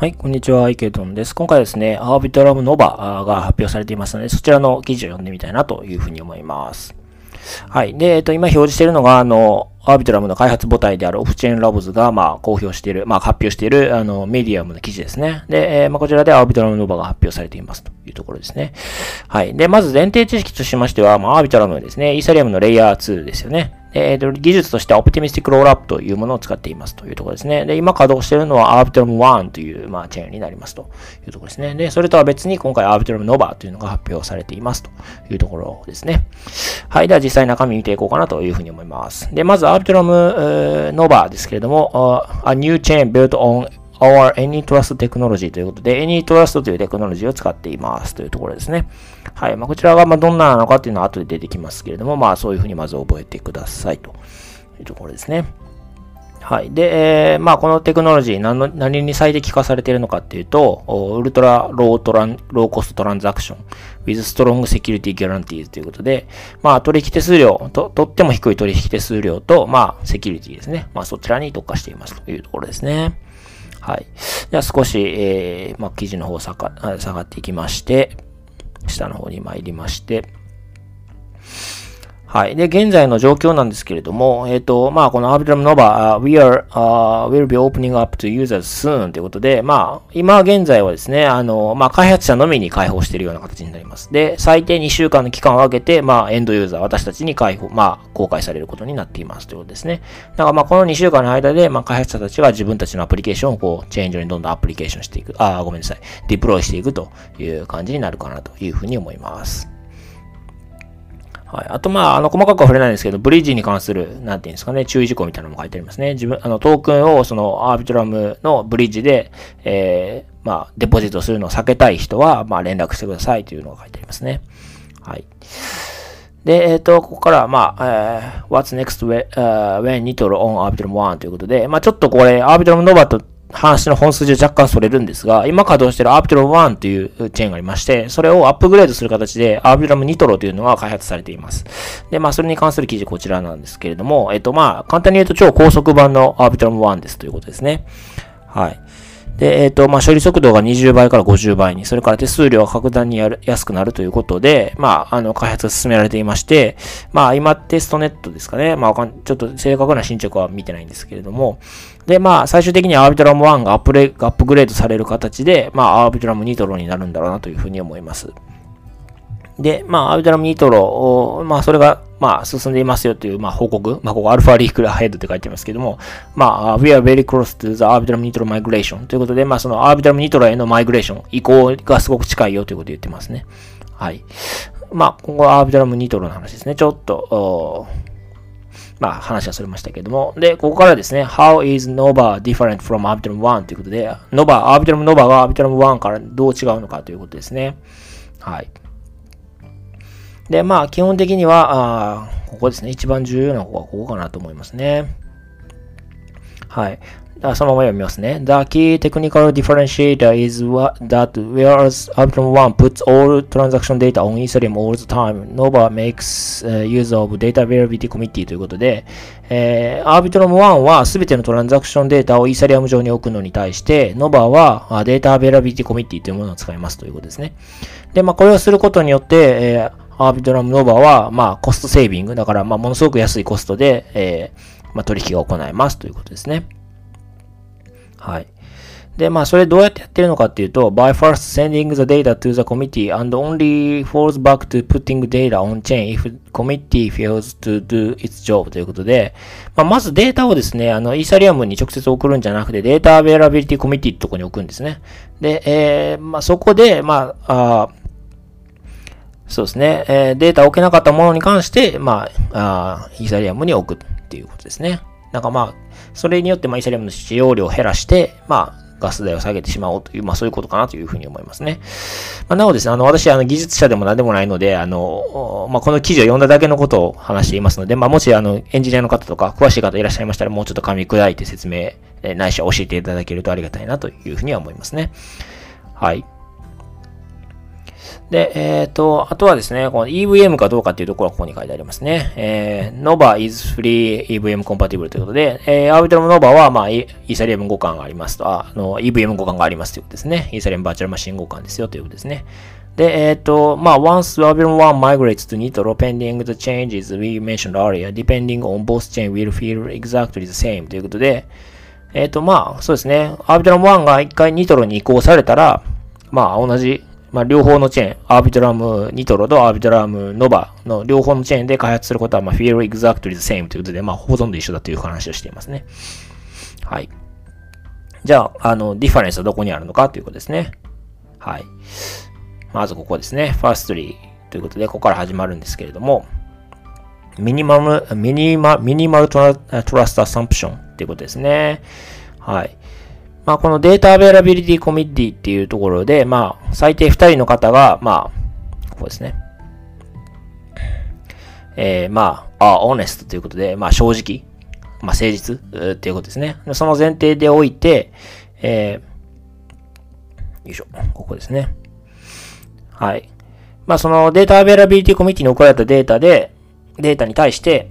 はい、こんにちは、イケトンです。今回ですね、アービトラムノバが発表されていますので、そちらの記事を読んでみたいなというふうに思います。はい。で、えっと、今表示しているのが、あの、アービトラムの開発母体であるオフチェーンラボズが、まあ、公表している、まあ、発表している、あの、メディアムの記事ですね。で、えー、まあ、こちらでアービトラムノバが発表されていますというところですね。はい。で、まず前提知識としましては、まあ、アービトラムですね、イーサリアムのレイヤー2ですよね。えー、技術としては Optimistic Rollup というものを使っていますというところですね。で、今稼働しているのは Arbitrum 1という、まあ、チェーンになりますというところですね。で、それとは別に今回 Arbitrum Nova というのが発表されていますというところですね。はい。では実際中身見ていこうかなというふうに思います。で、まず Arbitrum Nova ですけれども、a new chain built on our AnyTrust Technology ということで、AnyTrust というテクノロジーを使っていますというところですね。はい。まあ、こちらがまどんなのかっていうのは後で出てきますけれども、まあそういうふうにまず覚えてくださいというところですね。はい。で、えー、まあこのテクノロジー何の何に最適化されているのかっていうと、ウルトラロートラン、ローコストトランザクション with strong security guarantees ということで、まあ取引手数料と、とっても低い取引手数料と、まあセキュリティですね。まあそちらに特化していますというところですね。はい。じゃあ少し、えー、まあ、記事の方下が下がっていきまして、下の方に参りまして、はい。で、現在の状況なんですけれども、えっ、ー、と、まあ、この Arbitrum Nova、uh, we are,、uh, will be opening up to users soon ということで、まあ、今現在はですね、あの、まあ、開発者のみに開放しているような形になります。で、最低2週間の期間を空けて、まあ、エンドユーザー、私たちに開放、まあ、公開されることになっていますということですね。だから、まあ、この2週間の間で、まあ、開発者たちが自分たちのアプリケーションをこう、チェーン上にどんどんアプリケーションしていく、あ、ごめんなさい、デプロイしていくという感じになるかなというふうに思います。はい。あと、まあ、あの、細かくは触れないんですけど、ブリッジに関する、なんていうんですかね、注意事項みたいなのも書いてありますね。自分、あの、トークンを、その、アービトラムのブリッジで、えー、まあ、デポジットするのを避けたい人は、まあ、連絡してくださいというのが書いてありますね。はい。で、えっ、ー、と、ここから、まあ、えー、What's next when, uh, when Nitro on Arbitrum 1ということで、まあ、ちょっとこれ、Arbitrum Nova と話の本筋若干それるんですが、今稼働しているアービトロム1というチェーンがありまして、それをアップグレードする形でアービトロムニトロというのが開発されています。で、まあ、それに関する記事こちらなんですけれども、えっと、まあ、簡単に言うと超高速版のアービトロム1ですということですね。はい。で、えっ、ー、と、まあ、処理速度が20倍から50倍に、それから手数料が格段にやる安くなるということで、まあ、あの、開発が進められていまして、まあ、今テストネットですかね。まあ、ちょっと正確な進捗は見てないんですけれども、で、まあ、最終的にアービトラム1がアップレアップグレードされる形で、まあ、アービトラムニトロになるんだろうなというふうに思います。で、まあ、アルダラムニトロ、まあ、それが、まあ、進んでいますよという、まあ、報告。まあ、ここ、アルファリークラヘッドって書いてますけども、まあ、we are very close to the arbitrum nitro migration ということで、まあ、そのアービトラムニトロへのマイグレーション、移行がすごく近いよということを言ってますね。はい。まあ、今後はアービトラムニトロの話ですね。ちょっと、まあ、話はそれましたけども。で、ここからですね、How is Nova different from Arbitrum 1ということで、Nova、Arbitrum Nova が Arbitrum 1からどう違うのかということですね。はい。で、まあ、基本的には、あここですね。一番重要な方はここかなと思いますね。はい。そのまま読みますね。The key technical differentiator is what, that whereas Arbitrum 1 puts all transaction data on Ethereum all the time, Nova makes、uh, use of data availability committee ということで、えー、Arbitrum 1はすべてのトランザクションデータをイーサリアム上に置くのに対して、Nova は data availability committee というものを使いますということですね。で、まあ、これをすることによって、えー Arbitrum Nova は、まあ、 cost saving。だから、まあ、ものすごく安いコストで、えー、まあ、取引が行えますということですね。はい。で、まあ、それどうやってやってるのかっていうと、by first sending the data to the committee and only falls back to putting data on chain if committee fails to do its job ということで、まあ、まずデータをですね、あの、イーサリアムに直接送るんじゃなくて、 data availability committee ってとこに置くんですね。で、えー、まあ、そこで、まあ、あそうですね。えー、データを置けなかったものに関して、まあ、あイーサリアムに置くっていうことですね。なんかまあ、それによって、まあ、イーサリアムの使用量を減らして、まあ、ガス代を下げてしまおうという、まあそういうことかなというふうに思いますね。まあ、なおですね、あの、私、あの、技術者でも何でもないので、あの、まあこの記事を読んだだけのことを話していますので、まあもし、あの、エンジニアの方とか、詳しい方いらっしゃいましたら、もうちょっと噛み砕いて説明、ないしは教えていただけるとありがたいなというふうには思いますね。はい。で、えっ、ー、と、あとはですね、この EVM かどうかっていうところはここに書いてありますね。えー、Nova is free EVM compatible ということで、えー、Arbitrum Nova は、まあ、イーサリアム互換がありますと、あの、EVM 互換がありますということですね。イーサリアムバーチャルマシン互換ですよということですね。で、えっ、ー、と、まあ、once Arbitrum 1 migrates to Nitro, pending the changes we mentioned earlier, depending on both chain will feel exactly the same ということで、えっ、ー、と、まあ、そうですね。Arbitrum 1が一回 Nitro に移行されたら、まあ、同じまあ、両方のチェーン、アービトラムニトロとアービトラムノバの両方のチェーンで開発することは、まあ、feel exactly the same ということで、まあ、ほとんど一緒だという話をしていますね。はい。じゃあ、あの、ディファレンスはどこにあるのかということですね。はい。まずここですね。firstly ということで、ここから始まるんですけれども、minimum、minima、minimal trust assumption ということですね。はい。まあ、この data availability committee っていうところで、まあ、最低2人の方が、まあ、ここですね。えー、まあ、あ、 honest ということで、まあ、正直、まあ、誠実っていうことですね。その前提でおいて、えー、よいしょ、ここですね。はい。まあ、その data availability committee に送られたデータで、データに対して、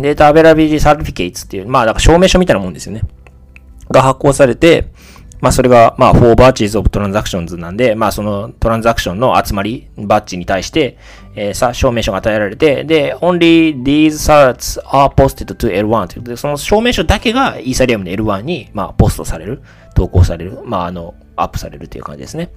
data availability certificates っていう、まあ、だから証明書みたいなもんですよね。が発行されて、まあそれが、まあ for batches of transactions なんで、まあそのトランザクションの集まり、バッチに対して、えー、さ、証明書が与えられて、で、only these certs are posted to L1 ということで、その証明書だけがイーサリアムの L1 に、まあポストされる、投稿される、まああの、アップされるという感じですね。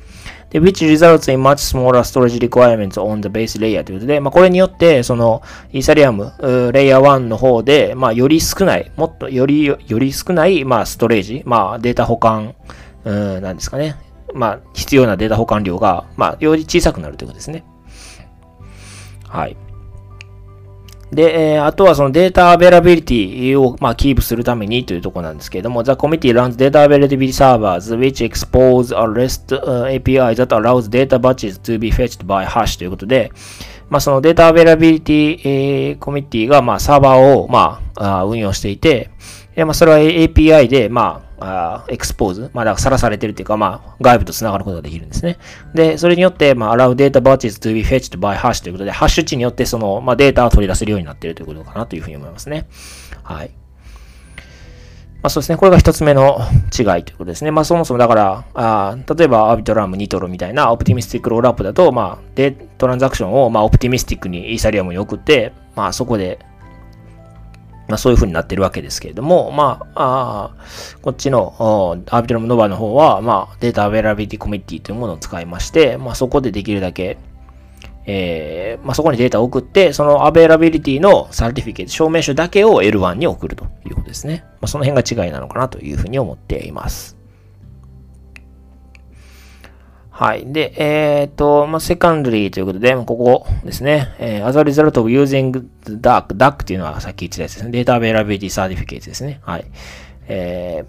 で、which results in much smaller storage requirements on the base layer ということで、まあ、これによって、その、イーサリアム、レイヤー1の方で、まあ、より少ない、もっと、より、より少ない、まあ、ストレージ、まあ、データ保管、うん、なんですかね。まあ、必要なデータ保管量が、まあ、より小さくなるということですね。はい。で、えー、あとはその data availability を、まあ、キープするためにというところなんですけれども、The committee runs data availability servers which expose a REST、API that allows data batches to be fetched by hash ということで、まあ、その data availability、えー、 committee が、まあ、サーバーを、まあ、運用していて、えまあ、それは API で、まあ、あ expose、まあ、だからさらされてるっていうか、まあ、外部と繋がることができるんですね。で、それによって、まあ、allow data batches to be fetched by hash ということで、ハッシュ値によって、その、まあ、データを取り出せるようになっているということかなというふうに思いますね。はい。まあ、そうですね。これが一つ目の違いということですね。まあ、そもそもだから、あ例えば、 Arbitrum、Nitro みたいな optimistic rollup だと、まあ、で、トランザクションを、まあ、 optimistic にイーサリアムに送って、まあ、そこで、まあ、そういう風になってるわけですけれども、まあ、あこっちの Arbitrum Nova の方は、まあ、 data availability committee というものを使いまして、まあ、そこでできるだけ、えー、まあ、そこにデータを送って、その availability の certificate、証明書だけを L1 に送るということですね。まあ、その辺が違いなのかなというふうに思っています。はい。で、えっ、ー、と、まあ、 secondly ということで、ここですね。えー、as a result of using DAC、DAC っていうのはさっき言ったやつですね。 data availability certificate ですね。はい。え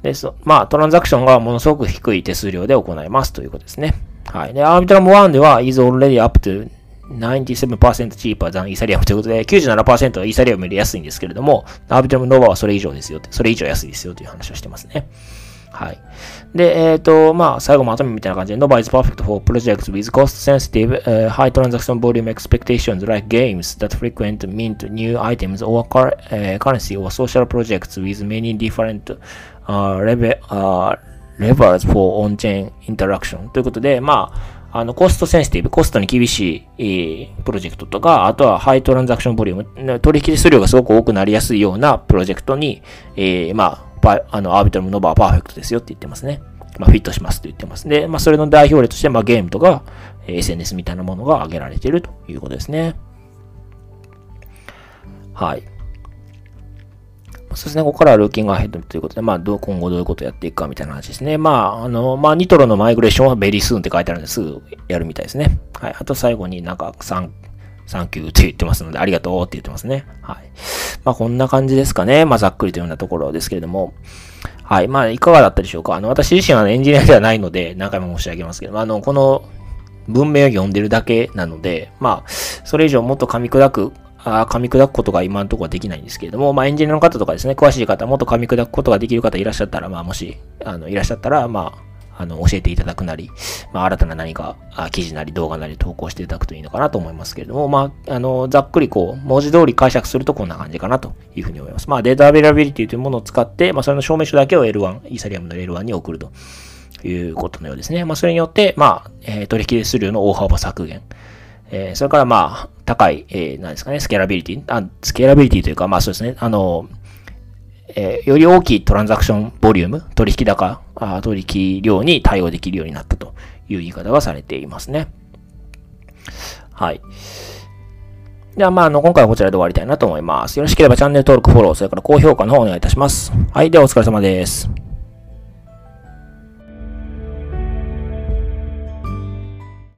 ー、で、そ、まあ、トランザクションがものすごく低い手数料で行いますということですね。はい。で、 Arbitrum 1では is already up to 97% cheaper than イーサリアムということで、97%はイーサリアムより安いんですけれども、 Arbitrum Nova はそれ以上ですよそれ以上安いですよという話をしてますね。はい。で、えっ、ー、と、まあ、最後まとめみたいな感じで、Nova is perfect for projects with cost-sensitive、uh, high transaction volume expectations like games that frequent mint new items or car、uh, currency or social projects with many different、uh, level, uh, levers for on-chain interaction ということで、まあ、あの、コストセンシティブ、コストに厳しい、プロジェクトとか、あとはハイトランザクションボリューム、取引数量がすごく多くなりやすいようなプロジェクトに、えー、まあ、パあの、 Arbitrum Nova はパーフェクトですよって言ってますね。まあ、フィットしますと言ってます。で、まあ、それの代表例として、まあ、ゲームとか、え SNS みたいなものが挙げられているということですね。はい。そうですね。ここからは looking ahead ということで、まあ、どう、今後どういうことをやっていくかみたいな話ですね。まあ、あの、まあ、 Nitro の migration は very soon って書いてあるんですぐやるみたいですね。はい。あと最後になんか3、 thank you って言ってますので、ありがとうって言ってますね。はい。まあ、こんな感じですかね。まあ、ざっくりというようなところですけれども。はい。まあ、いかがだったでしょうか。あの、私自身はエンジニアではないので、何回も申し上げますけど、あの、この文面を読んでるだけなので、まあ、それ以上もっと噛み砕く、あ噛み砕くことが今のところはできないんですけれども、まあ、エンジニアの方とかですね、詳しい方、もっと噛み砕くことができる方いらっしゃったら、まあ、もし、あの、いらっしゃったら、まあ、あの、教えていただくなり、まあ、新たな何か、あ記事なり動画なり投稿していただくといいのかなと思いますけれども、まあ、あの、ざっくりこう、文字通り解釈するとこんな感じかなというふうに思います。まあ、 data availability というものを使って、まあ、それの証明書だけを L1、イーサリアムの L1 に送るということのようですね。まあ、それによって、まあ、えー、取引数量の大幅削減。えー、それからまあ、高い、えー、何ですかね、スケーラビリティ、あ、スケーラビリティというか、まあそうですね、あの、えー、より大きいトランザクションボリューム、取引高、取引量に対応できるようになったという言い方がされていますね。はい。では、まあ、あの、今回はこちらで終わりたいなと思います。よろしければチャンネル登録、フォロー、それから高評価の方お願いいたします。はい。では、お疲れ様です。